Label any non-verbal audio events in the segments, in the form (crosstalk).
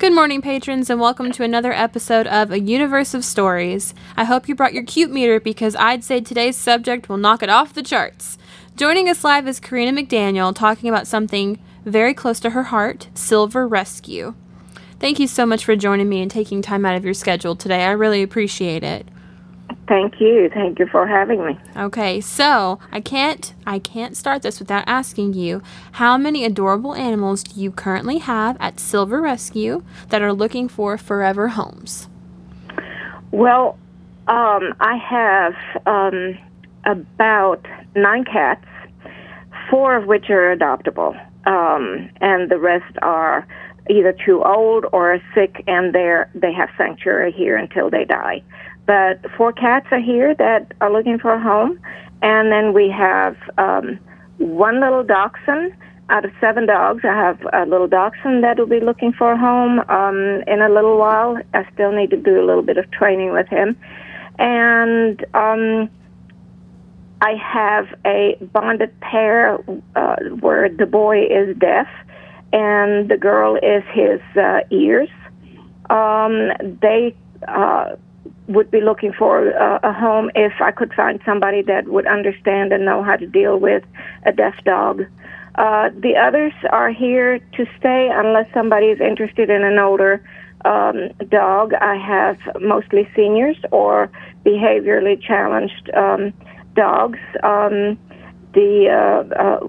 Good morning, patrons, and welcome to another episode of A Universe of Stories. I hope you brought your cute meter because I'd say today's subject will knock it off the charts. Joining us live is Karina McDaniel talking about something very close to her heart silver rescue. Thank you so much for joining me and taking time out of your schedule today. I really appreciate it. Thank you. Thank you for having me. Okay, so I can't I can't start this without asking you how many adorable animals do you currently have at Silver Rescue that are looking for forever homes? Well, um, I have um, about nine cats, four of which are adoptable, um, and the rest are either too old or sick, and they're they have sanctuary here until they die. But four cats are here that are looking for a home. And then we have um, one little dachshund out of seven dogs. I have a little dachshund that will be looking for a home um, in a little while. I still need to do a little bit of training with him. And um, I have a bonded pair uh, where the boy is deaf and the girl is his uh, ears. Um, they uh, would be looking for a, a home if I could find somebody that would understand and know how to deal with a deaf dog. Uh, the others are here to stay unless somebody is interested in an older um, dog. I have mostly seniors or behaviorally challenged um, dogs. Um, the uh, uh,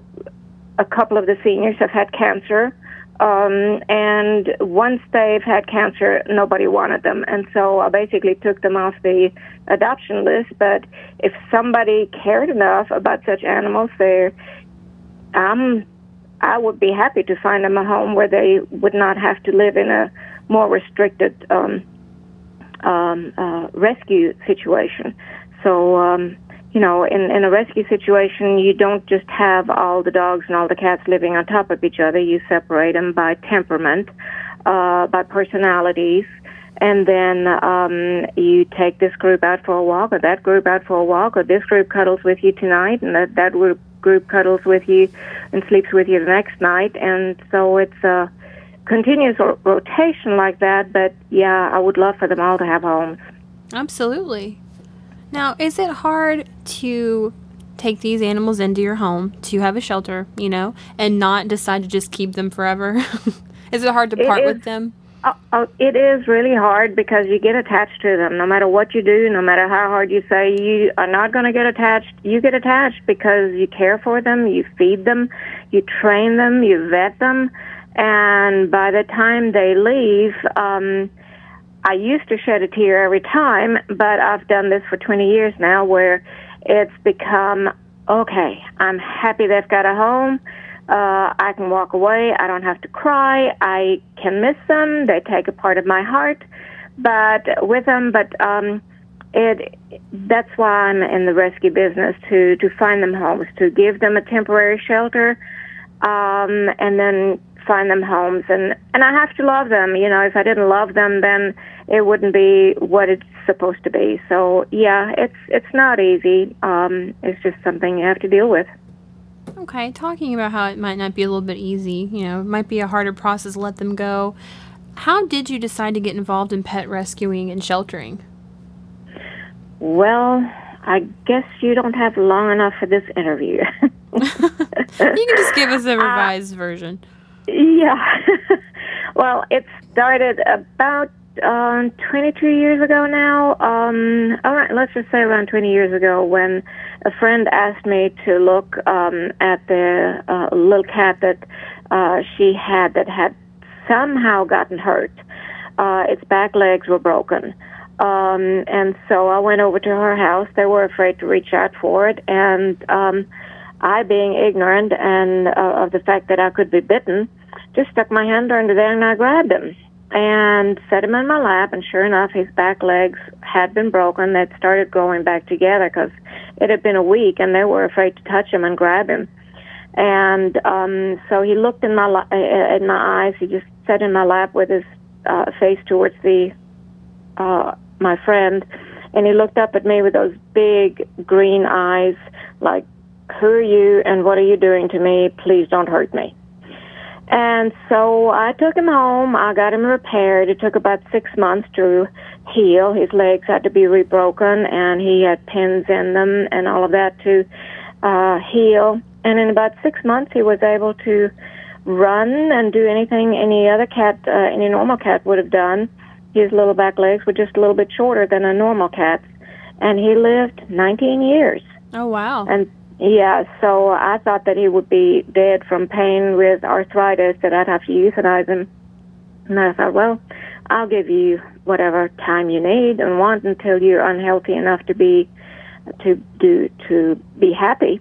a couple of the seniors have had cancer. Um, and once they've had cancer, nobody wanted them. And so I basically took them off the adoption list. But if somebody cared enough about such animals, there, um, I would be happy to find them a home where they would not have to live in a more restricted um, um, uh, rescue situation. So, um, you know, in, in a rescue situation, you don't just have all the dogs and all the cats living on top of each other. You separate them by temperament, uh, by personalities, and then um, you take this group out for a walk, or that group out for a walk, or this group cuddles with you tonight, and that that group group cuddles with you and sleeps with you the next night, and so it's a continuous rotation like that. But yeah, I would love for them all to have homes. Absolutely. Now, is it hard to take these animals into your home to have a shelter, you know, and not decide to just keep them forever? (laughs) is it hard to part with them? Uh, uh, it is really hard because you get attached to them. No matter what you do, no matter how hard you say you are not going to get attached, you get attached because you care for them, you feed them, you train them, you vet them, and by the time they leave, um, I used to shed a tear every time, but I've done this for 20 years now where it's become okay, I'm happy they've got a home. Uh, I can walk away. I don't have to cry. I can miss them. They take a part of my heart, but with them, but, um, it, that's why I'm in the rescue business to, to find them homes, to give them a temporary shelter, um, and then find them homes and and I have to love them. You know, if I didn't love them, then it wouldn't be what it's supposed to be. So yeah, it's it's not easy. Um, it's just something you have to deal with. Okay, talking about how it might not be a little bit easy. You know, it might be a harder process. To let them go. How did you decide to get involved in pet rescuing and sheltering? Well, I guess you don't have long enough for this interview. (laughs) you can just give us a (laughs) uh, revised uh, version. Yeah. (laughs) well, it started about um, 22 years ago now. Um, all right, let's just say around 20 years ago when a friend asked me to look um, at the uh, little cat that uh, she had that had somehow gotten hurt. Uh, its back legs were broken. Um, and so I went over to her house. They were afraid to reach out for it. And um, I, being ignorant and uh, of the fact that I could be bitten, just stuck my hand under there and I grabbed him and set him in my lap. And sure enough, his back legs had been broken. They'd started growing back together because it had been a week, and they were afraid to touch him and grab him. And um, so he looked in my uh, in my eyes. He just sat in my lap with his uh, face towards the uh, my friend, and he looked up at me with those big green eyes, like, "Who are you? And what are you doing to me? Please don't hurt me." And so I took him home. I got him repaired. It took about six months to heal. His legs had to be rebroken, and he had pins in them and all of that to uh, heal. And in about six months, he was able to run and do anything any other cat, uh, any normal cat would have done. His little back legs were just a little bit shorter than a normal cat's, and he lived 19 years. Oh wow! And yeah, so I thought that he would be dead from pain with arthritis, that I'd have to euthanize him. And I thought, well, I'll give you whatever time you need and want until you're unhealthy enough to be to do to be happy.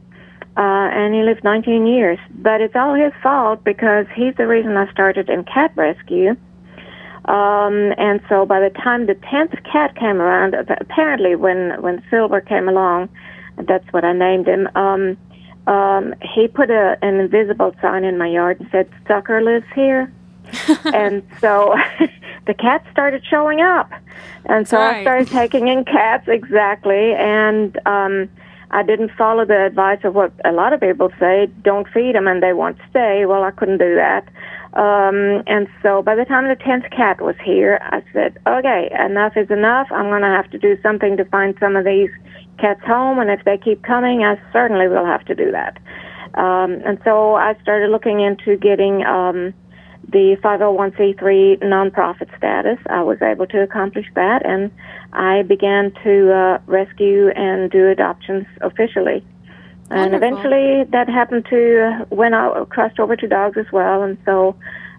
Uh, and he lived 19 years, but it's all his fault because he's the reason I started in cat rescue. Um, and so by the time the tenth cat came around, apparently when when Silver came along, that's what I named him. Um, um, he put a, an invisible sign in my yard and said, "Sucker lives here," (laughs) and so (laughs) the cats started showing up, and so right. I started taking in cats exactly, and um, I didn't follow the advice of what a lot of people say: don't feed them, and they won't stay. Well, I couldn't do that. Um, and so by the time the 10th cat was here, I said, okay, enough is enough. I'm going to have to do something to find some of these cats home, and if they keep coming, I certainly will have to do that. Um, and so I started looking into getting um, the 501c3 nonprofit status. I was able to accomplish that, and I began to uh, rescue and do adoptions officially. And Wonderful. eventually that happened to when I crossed over to dogs as well. And so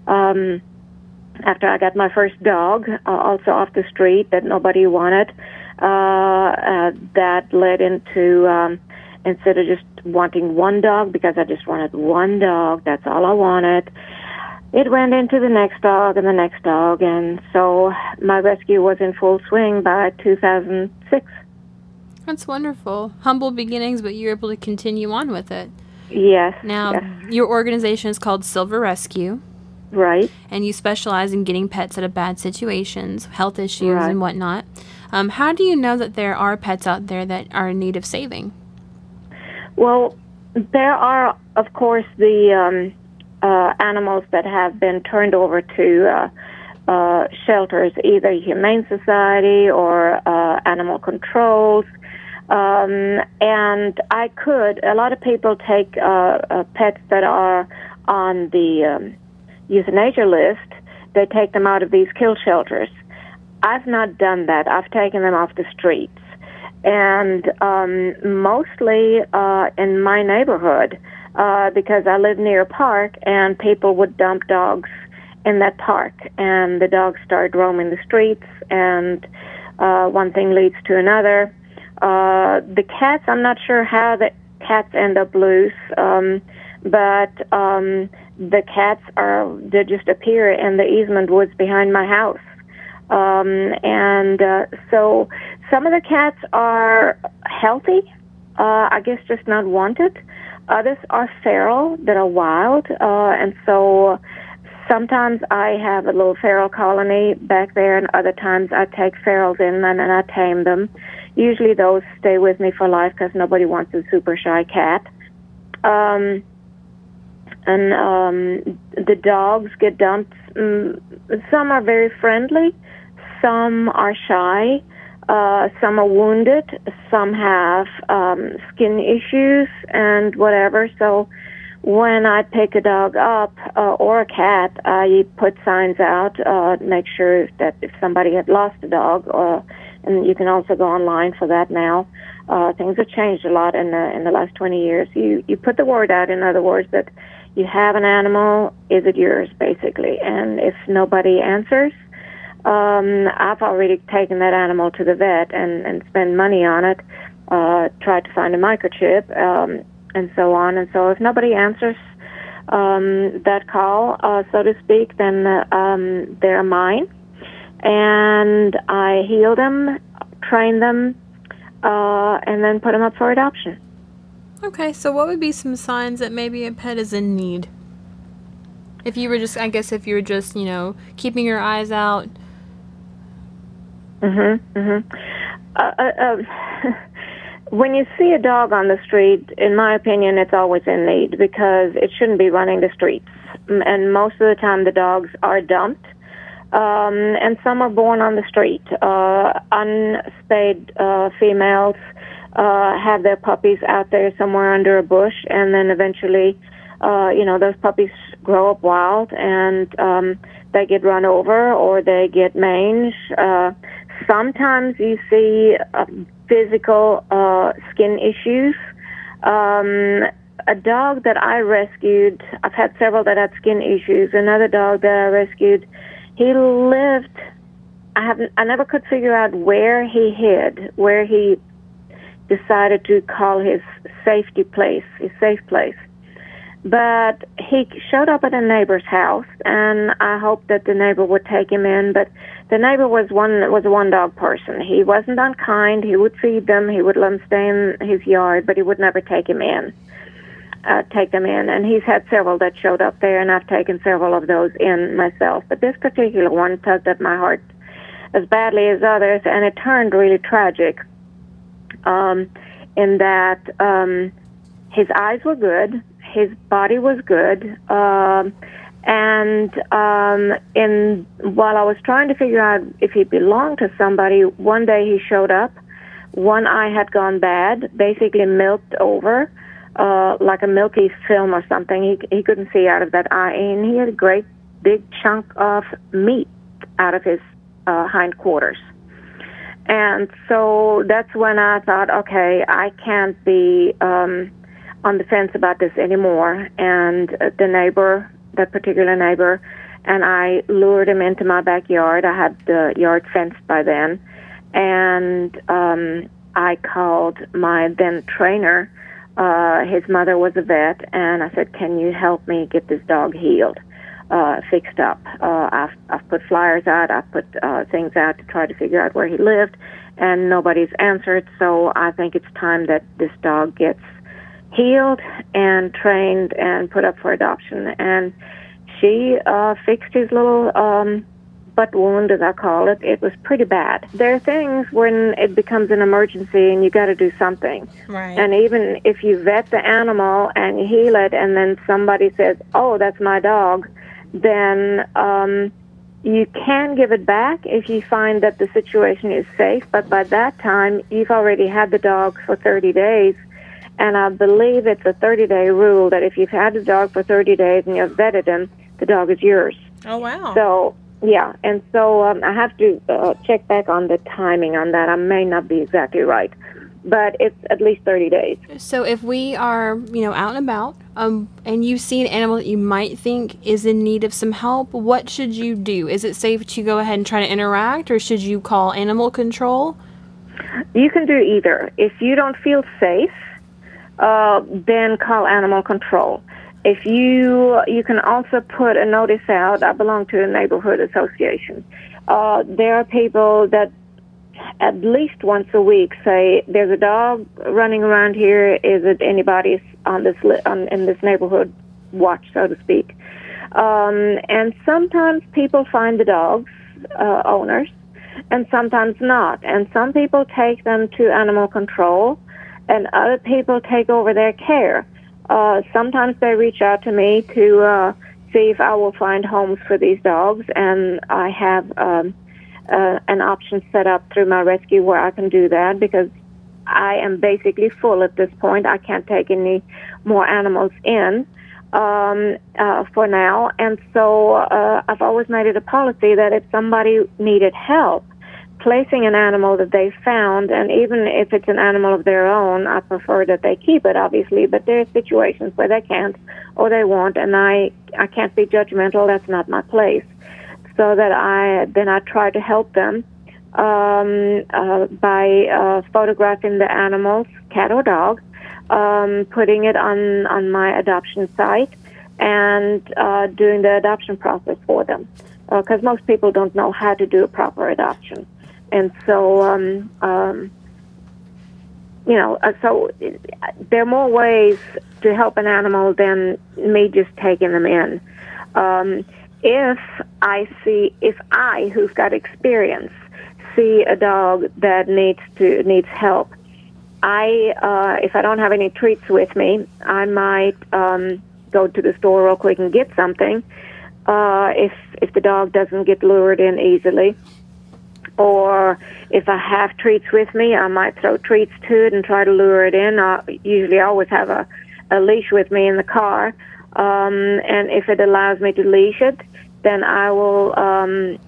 um, after I got my first dog, uh, also off the street that nobody wanted, uh, uh, that led into um, instead of just wanting one dog because I just wanted one dog, that's all I wanted. It went into the next dog and the next dog, and so my rescue was in full swing by 2006. That's wonderful. Humble beginnings, but you're able to continue on with it. Yes. Now, yes. your organization is called Silver Rescue, right. and you specialize in getting pets out of bad situations, health issues, Right. and whatnot. Um, how do you know that there are pets out there that are in need of saving? Well, there are, of course, the um, uh, animals that have been turned over to uh, uh, shelters, either Humane Society or uh, animal controls. Um, and I could, a lot of people take uh, uh, pets that are on the um, euthanasia list, they take them out of these kill shelters. I've not done that. I've taken them off the streets and um, mostly uh, in my neighborhood uh, because I live near a park and people would dump dogs in that park and the dogs started roaming the streets and uh, one thing leads to another. Uh, the cats, I'm not sure how the cats end up loose, um, but um, the cats are they just appear in the easement woods behind my house. Um, and uh, so some of the cats are healthy, uh, I guess just not wanted. Others are feral, that are wild, uh, and so sometimes I have a little feral colony back there, and other times I take ferals in and, and I tame them. Usually those stay with me for life because nobody wants a super shy cat. Um, and um, the dogs get dumped. Mm, some are very friendly, some are shy, uh, some are wounded, some have um, skin issues and whatever. So when I pick a dog up uh, or a cat, I put signs out, uh, make sure that if somebody had lost a dog, uh, and you can also go online for that now. Uh, things have changed a lot in the in the last 20 years. You you put the word out, in other words, that you have an animal, is it yours, basically? And if nobody answers, um, I've already taken that animal to the vet and and spend money on it. Uh, tried to find a microchip. Um, and so on. And so if nobody answers um, that call, uh, so to speak, then uh, um, they're mine. And I heal them, train them, uh, and then put them up for adoption. Okay, so what would be some signs that maybe a pet is in need? If you were just, I guess, if you were just, you know, keeping your eyes out. Mm-hmm. Mm-hmm. Uh, uh, uh, (laughs) when you see a dog on the street, in my opinion, it's always in need because it shouldn't be running the streets. And most of the time, the dogs are dumped, um, and some are born on the street. Uh, unspayed uh, females uh, have their puppies out there somewhere under a bush, and then eventually, uh, you know, those puppies grow up wild and um, they get run over or they get mange. Uh, sometimes you see uh, physical uh, skin issues. Um, a dog that I rescued, I've had several that had skin issues. Another dog that I rescued, he lived. I haven't. I never could figure out where he hid, where he decided to call his safety place, his safe place. But he showed up at a neighbor's house, and I hoped that the neighbor would take him in. But the neighbor was one was a one dog person. He wasn't unkind. He would feed them. He would let them stay in his yard, but he would never take him in, uh, take them in. And he's had several that showed up there, and I've taken several of those in myself. But this particular one tugged at my heart as badly as others, and it turned really tragic. Um, in that um, his eyes were good his body was good. Um, and um, in while I was trying to figure out if he belonged to somebody, one day he showed up. One eye had gone bad, basically milked over, uh, like a milky film or something. He he couldn't see out of that eye, and he had a great big chunk of meat out of his uh, hindquarters. And so that's when I thought, okay, I can't be. Um, on the fence about this anymore. And the neighbor, that particular neighbor, and I lured him into my backyard. I had the yard fenced by then. And um, I called my then trainer. Uh, his mother was a vet, and I said, Can you help me get this dog healed? Uh, fixed up. Uh, I've, I've put flyers out, I've put uh, things out to try to figure out where he lived, and nobody's answered. So I think it's time that this dog gets healed and trained and put up for adoption. And she uh, fixed his little um, butt wound, as I call it. It was pretty bad. There are things when it becomes an emergency and you got to do something. Right. And even if you vet the animal and you heal it, and then somebody says, "Oh, that's my dog," then um, you can give it back if you find that the situation is safe. But by that time, you've already had the dog for 30 days and I believe it's a 30 day rule that if you've had the dog for 30 days and you've vetted him, the dog is yours. Oh, wow. So, yeah. And so um, I have to uh, check back on the timing on that. I may not be exactly right. But it's at least 30 days. So, if we are, you know, out and about um, and you see an animal that you might think is in need of some help, what should you do? Is it safe to go ahead and try to interact, or should you call animal control? You can do either. If you don't feel safe, uh, then call animal control. If you you can also put a notice out. I belong to a neighborhood association. Uh, there are people that at least once a week say there's a dog running around here. Is it anybody's on this li- on, in this neighborhood watch, so to speak? Um, and sometimes people find the dogs uh, owners, and sometimes not. And some people take them to animal control and other people take over their care. Uh, sometimes they reach out to me to uh, see if I will find homes for these dogs, and I have um, uh, an option set up through my rescue where I can do that because I am basically full at this point. I can't take any more animals in um, uh, for now, and so uh, I've always made it a policy that if somebody needed help, placing an animal that they found, and even if it's an animal of their own, I prefer that they keep it, obviously. But there are situations where they can't or they won't, and I I can't be judgmental. That's not my place. So that I then I try to help them um, uh, by uh, photographing the animals, cat or dog, um, putting it on on my adoption site, and uh, doing the adoption process for them because uh, most people don't know how to do a proper adoption and so um, um, you know, uh, so there are more ways to help an animal than me just taking them in. Um, if I see, if I, who's got experience, see a dog that needs to needs help, I, uh, if I don't have any treats with me, I might um, go to the store real quick and get something. Uh, if if the dog doesn't get lured in easily, or if I have treats with me, I might throw treats to it and try to lure it in. I usually always have a, a leash with me in the car, um, and if it allows me to leash it, then I will. Um,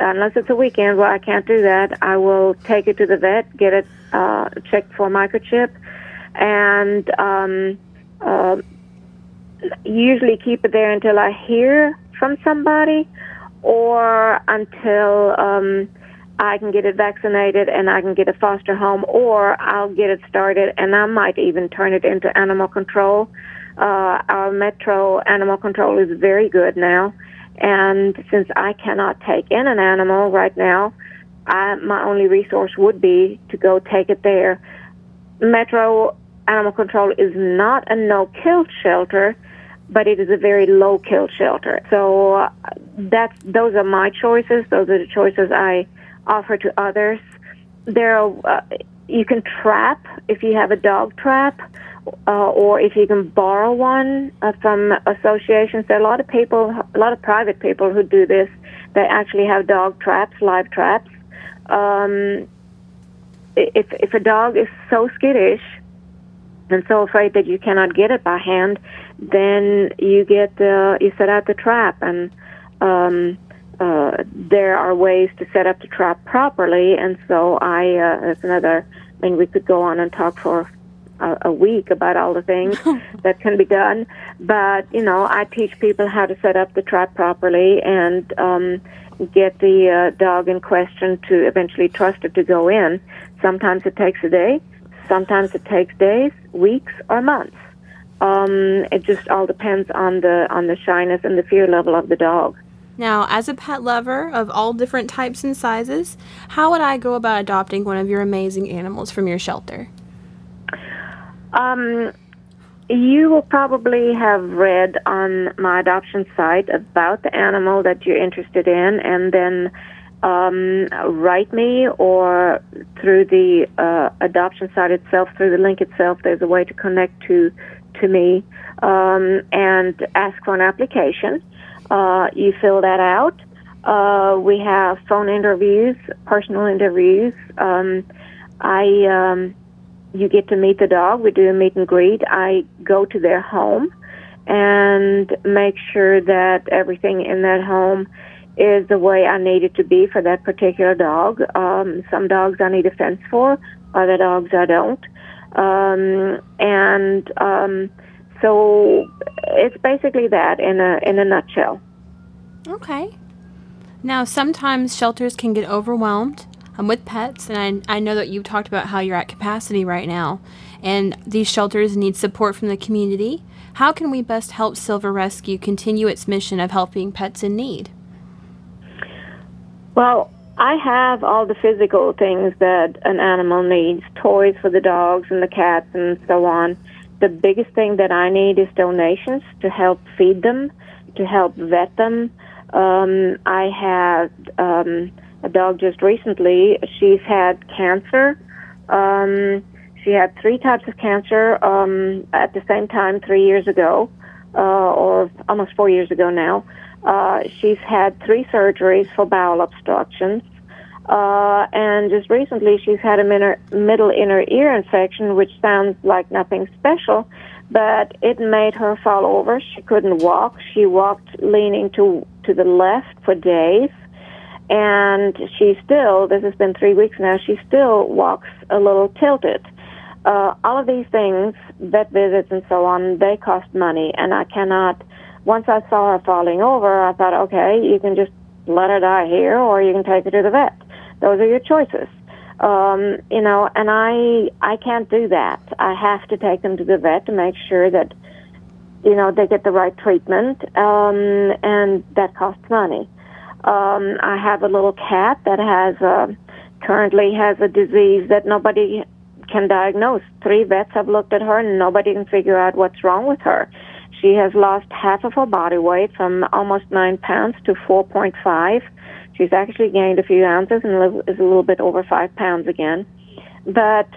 unless it's a weekend where I can't do that, I will take it to the vet, get it uh, checked for microchip, and um, uh, usually keep it there until I hear from somebody or until um, I can get it vaccinated and I can get a foster home, or I'll get it started and I might even turn it into animal control. Uh, our Metro animal control is very good now, and since I cannot take in an animal right now, I, my only resource would be to go take it there. Metro Animal Control is not a no-kill shelter but it is a very low kill shelter. So uh, that's those are my choices. Those are the choices I offer to others. There, are, uh, you can trap if you have a dog trap, uh, or if you can borrow one uh, from associations. There are a lot of people, a lot of private people who do this. They actually have dog traps, live traps. Um, if if a dog is so skittish and so afraid that you cannot get it by hand, then you get uh, you set out the trap, and um, uh, there are ways to set up the trap properly. And so I, uh, that's another. I mean, we could go on and talk for a, a week about all the things (laughs) that can be done, but you know, I teach people how to set up the trap properly and. Um, get the uh, dog in question to eventually trust it to go in. Sometimes it takes a day, sometimes it takes days, weeks, or months. Um, it just all depends on the on the shyness and the fear level of the dog. Now, as a pet lover of all different types and sizes, how would I go about adopting one of your amazing animals from your shelter? Um, you will probably have read on my adoption site about the animal that you're interested in, and then um, write me or through the uh, adoption site itself, through the link itself. There's a way to connect to to me um, and ask for an application. Uh, you fill that out. Uh, we have phone interviews, personal interviews. Um, I, um, you get to meet the dog. We do a meet and greet. I go to their home and make sure that everything in that home is the way I need it to be for that particular dog. Um, some dogs I need a fence for, other dogs I don't. Um, and um, so it's basically that in a in a nutshell. Okay. Now, sometimes shelters can get overwhelmed um, with pets, and I, I know that you've talked about how you're at capacity right now, and these shelters need support from the community. How can we best help Silver Rescue continue its mission of helping pets in need? Well, I have all the physical things that an animal needs toys for the dogs and the cats and so on. The biggest thing that I need is donations to help feed them, to help vet them. Um, I had um, a dog just recently. She's had cancer. Um, she had three types of cancer um, at the same time three years ago, uh, or almost four years ago now. Uh, she's had three surgeries for bowel obstructions. Uh, and just recently, she's had a minor, middle inner ear infection, which sounds like nothing special, but it made her fall over. She couldn't walk. She walked leaning to to the left for days, and she still. This has been three weeks now. She still walks a little tilted. Uh, all of these things, vet visits and so on, they cost money, and I cannot once I saw her falling over, I thought, okay, you can just let her die here, or you can take her to the vet. Those are your choices. Um, you know, and I I can't do that. I have to take them to the vet to make sure that you know they get the right treatment, um, and that costs money. Um, I have a little cat that has a, currently has a disease that nobody can diagnose. Three vets have looked at her, and nobody can figure out what's wrong with her. She has lost half of her body weight from almost nine pounds to 4.5. She's actually gained a few ounces and is a little bit over five pounds again. But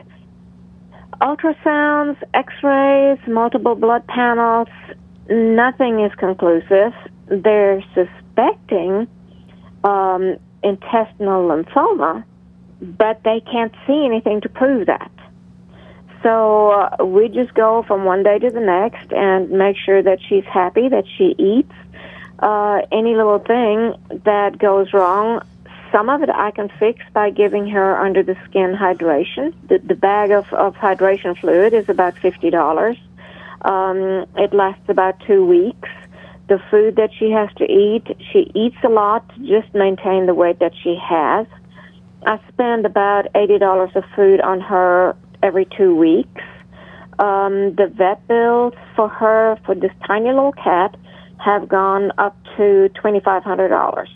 ultrasounds, X-rays, multiple blood panels. Nothing is conclusive. They're suspecting um, intestinal lymphoma, but they can't see anything to prove that. So uh, we just go from one day to the next and make sure that she's happy, that she eats. Uh, any little thing that goes wrong, some of it I can fix by giving her under the skin hydration. The, the bag of, of hydration fluid is about $50. Um, it lasts about two weeks. The food that she has to eat, she eats a lot to just maintain the weight that she has. I spend about $80 of food on her every two weeks. Um, the vet bills for her, for this tiny little cat, have gone up to $2,500.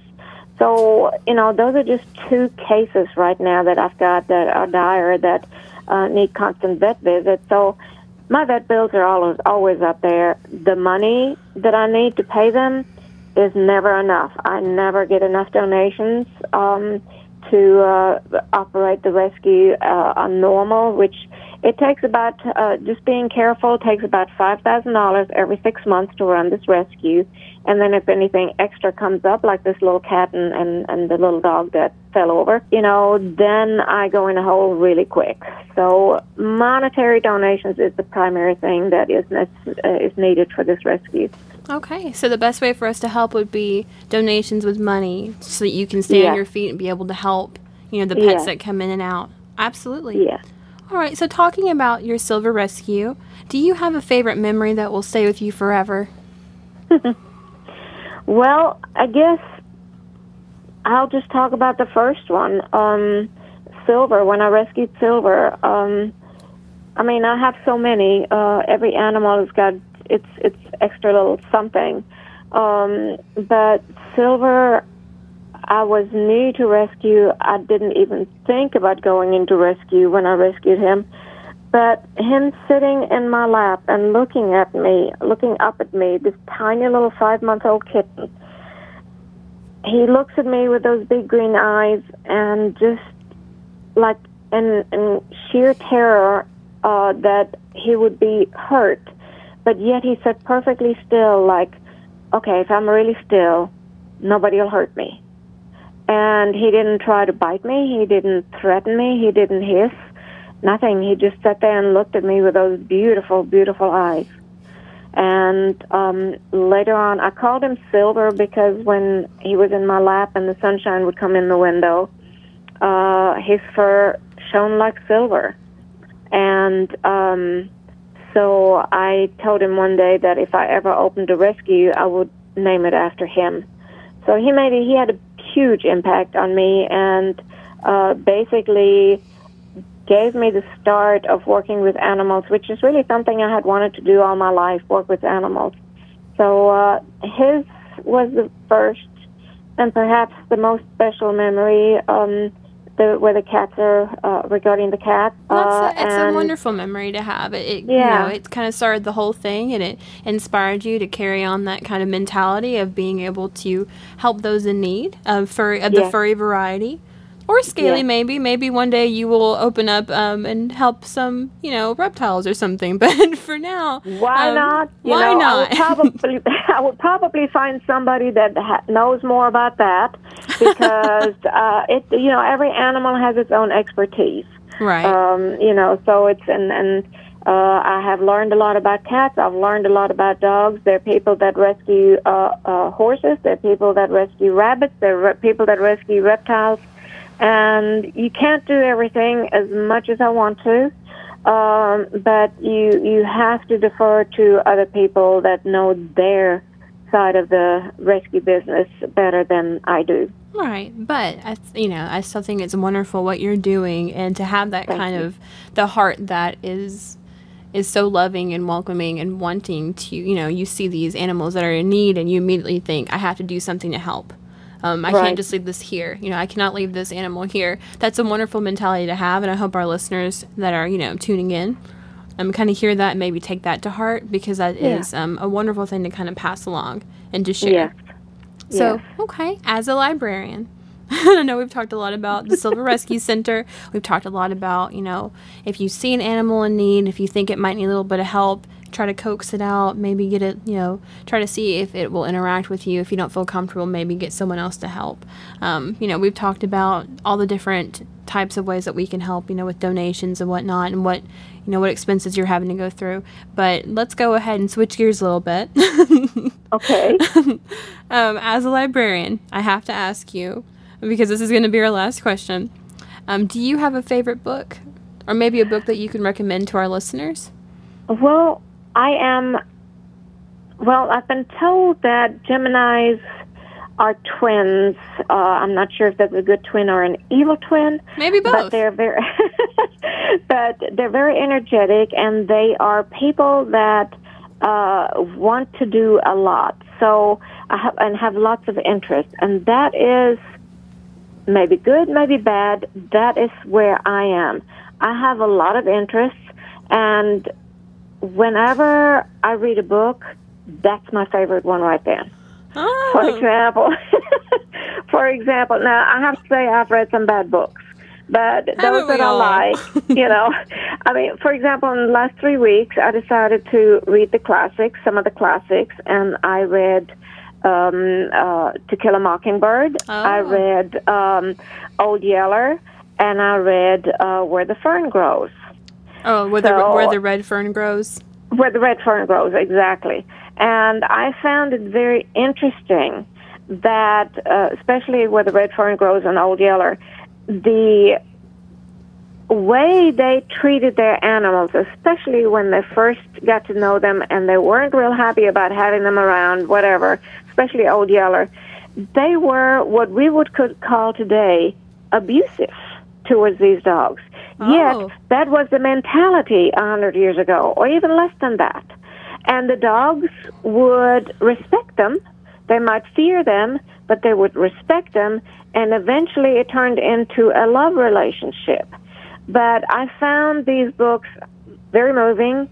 So, you know, those are just two cases right now that I've got that are dire that uh, need constant vet visits. So, my vet bills are always always up there. The money that I need to pay them is never enough. I never get enough donations um, to uh, operate the rescue uh, on normal, which it takes about uh, just being careful takes about five thousand dollars every six months to run this rescue, and then if anything extra comes up, like this little cat and and, and the little dog that fell over, you know, then I go in a hole really quick. So monetary donations is the primary thing that is uh, is needed for this rescue. Okay, so the best way for us to help would be donations with money, so that you can stay Yeah. on your feet and be able to help, you know, the pets Yeah. that come in and out. Absolutely. Yeah. All right, so talking about your silver rescue, do you have a favorite memory that will stay with you forever? (laughs) Well, I guess I'll just talk about the first one. Um, Silver, when I rescued Silver, um, I mean, I have so many. Uh, every animal has got its its extra little something. Um, but Silver, I was new to rescue. I didn't even think about going into rescue when I rescued him. But him sitting in my lap and looking at me, looking up at me, this tiny little five month old kitten, he looks at me with those big green eyes and just like in, in sheer terror uh, that he would be hurt. But yet he sat perfectly still, like, okay, if I'm really still, nobody will hurt me. And he didn't try to bite me, he didn't threaten me, he didn't hiss nothing. He just sat there and looked at me with those beautiful, beautiful eyes. And um, later on, I called him Silver because when he was in my lap and the sunshine would come in the window, uh, his fur shone like silver. And um, so I told him one day that if I ever opened a rescue, I would name it after him. So he made it, he had a huge impact on me and uh, basically gave me the start of working with animals, which is really something I had wanted to do all my life, work with animals. So uh, his was the first and perhaps the most special memory um, the, where the cats are uh, regarding the cats. Uh, it's, a, it's a and- wonderful memory to have. It, it Yeah. you know, it kind of started the whole thing, and it inspired you to carry on that kind of mentality of being able to help those in need of furry of the furry variety, or scaly Yeah. maybe. Maybe one day you will open up um, and help some, you know, reptiles or something. (laughs) But for now, Why um, not? You why know, not? I would probably, (laughs) I would probably find somebody that ha- knows more about that because (laughs) uh, it. You know, every animal has its own expertise. right. Um, you know, so it's and and uh, I have learned a lot about cats. I've learned a lot about dogs. There are people that rescue uh, uh, horses. There are people that rescue rabbits. There are re- people that rescue reptiles. And you can't do everything as much as I want to, um, but you you have to defer to other people that know their side of the rescue business better than I do. Right, but I, th- you know, I still think it's wonderful what you're doing, and to have that Thank kind you. of the heart that is is so loving and welcoming and wanting to, you know, you see these animals that are in need, and you immediately think, I have to do something to help. Um, I Right. can't just leave this here. You know, I cannot leave this animal here. That's a wonderful mentality to have, and I hope our listeners that are, you know, tuning in, um, kind of hear that and maybe take that to heart because that is Yeah. um, a wonderful thing to kind of pass along and to share. Yes. So, Yes. okay, as a librarian, (laughs) I know we've talked a lot about the Silver (laughs) Rescue Center. We've talked a lot about, you know, if you see an animal in need, if you think it might need a little bit of help, try to coax it out, maybe get it, you know, try to see if it will interact with you. If you don't feel comfortable, maybe get someone else to help. Um, you know, we've talked about all the different types of ways that we can help, you know, with donations and whatnot and what, you know, what expenses you're having to go through. But let's go ahead and switch gears a little bit. (laughs) okay. um, as a librarian, I have to ask you, because this is going to be our last question. Um, do you have a favorite book? Or maybe a book that you can recommend to our listeners? Well, I am. Well, I've been told that Geminis are twins. Uh, I'm not sure if that's a good twin or an evil twin. Maybe both. But they're very, (laughs) but they're very energetic, and they are people that uh, want to do a lot. So I have, and have lots of interest, and that is maybe good, maybe bad. That is where I am. I have a lot of interests, and whenever I read a book, that's my favorite one right there. Oh. For example, (laughs) for example, now I have to say I've read some bad books, but Haven't those that I like, (laughs) you know, I mean, for example, in the last three weeks, I decided to read the classics, some of the classics, and I read um, uh, To Kill a Mockingbird. I Oh. read um, Old Yeller, and I read uh, Where the Fern Grows. Oh, where the where the red fern grows. Where the red fern grows, exactly. And I found it very interesting that, uh, especially where the red fern grows in Old Yeller, the way they treated their animals, especially when they first got to know them and they weren't real happy about having them around, whatever, especially Old Yeller, they were what we would could call today abusive towards these dogs. Oh. Yet that was the mentality a hundred years ago, or even less than that. And the dogs would respect them. They might fear them, but they would respect them. And eventually it turned into a love relationship. But I found these books very moving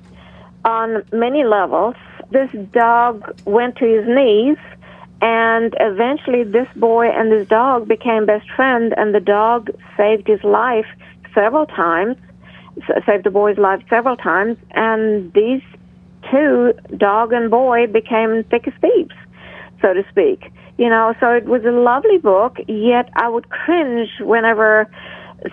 on many levels. This dog went to his knees, and eventually this boy and this dog became best friends, and the dog saved his life several times, saved the boy's life several times, and these two, dog and boy, became thick as thieves, so to speak. You know, so it was a lovely book, yet I would cringe whenever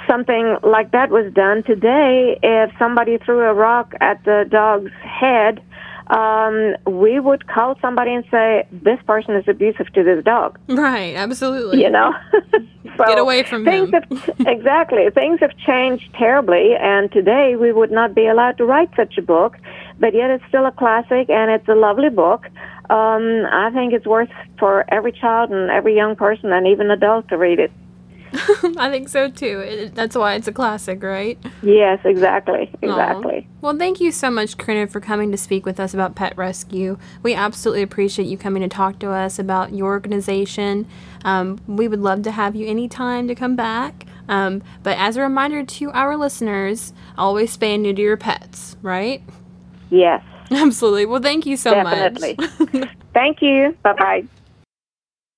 something like that was done today. If somebody threw a rock at the dog's head, um, we would call somebody and say, This person is abusive to this dog Right, absolutely. you know. (laughs) so Get away from things him. Have, (laughs) exactly, things have changed terribly, and today we would not be allowed to write such a book. But yet, it's still a classic, and it's a lovely book. Um, I think it's worth for every child and every young person, and even adult, to read it. (laughs) I think so too. It, that's why it's a classic, right? Yes, exactly, exactly. Well, thank you so much, Corinna, for coming to speak with us about pet rescue. We absolutely appreciate you coming to talk to us about your organization. Um, we would love to have you anytime to come back. Um, but as a reminder to our listeners, always spay and neuter your pets, right? Yes, (laughs) Absolutely. Well, thank you so definitely. much. Thank you. Bye bye.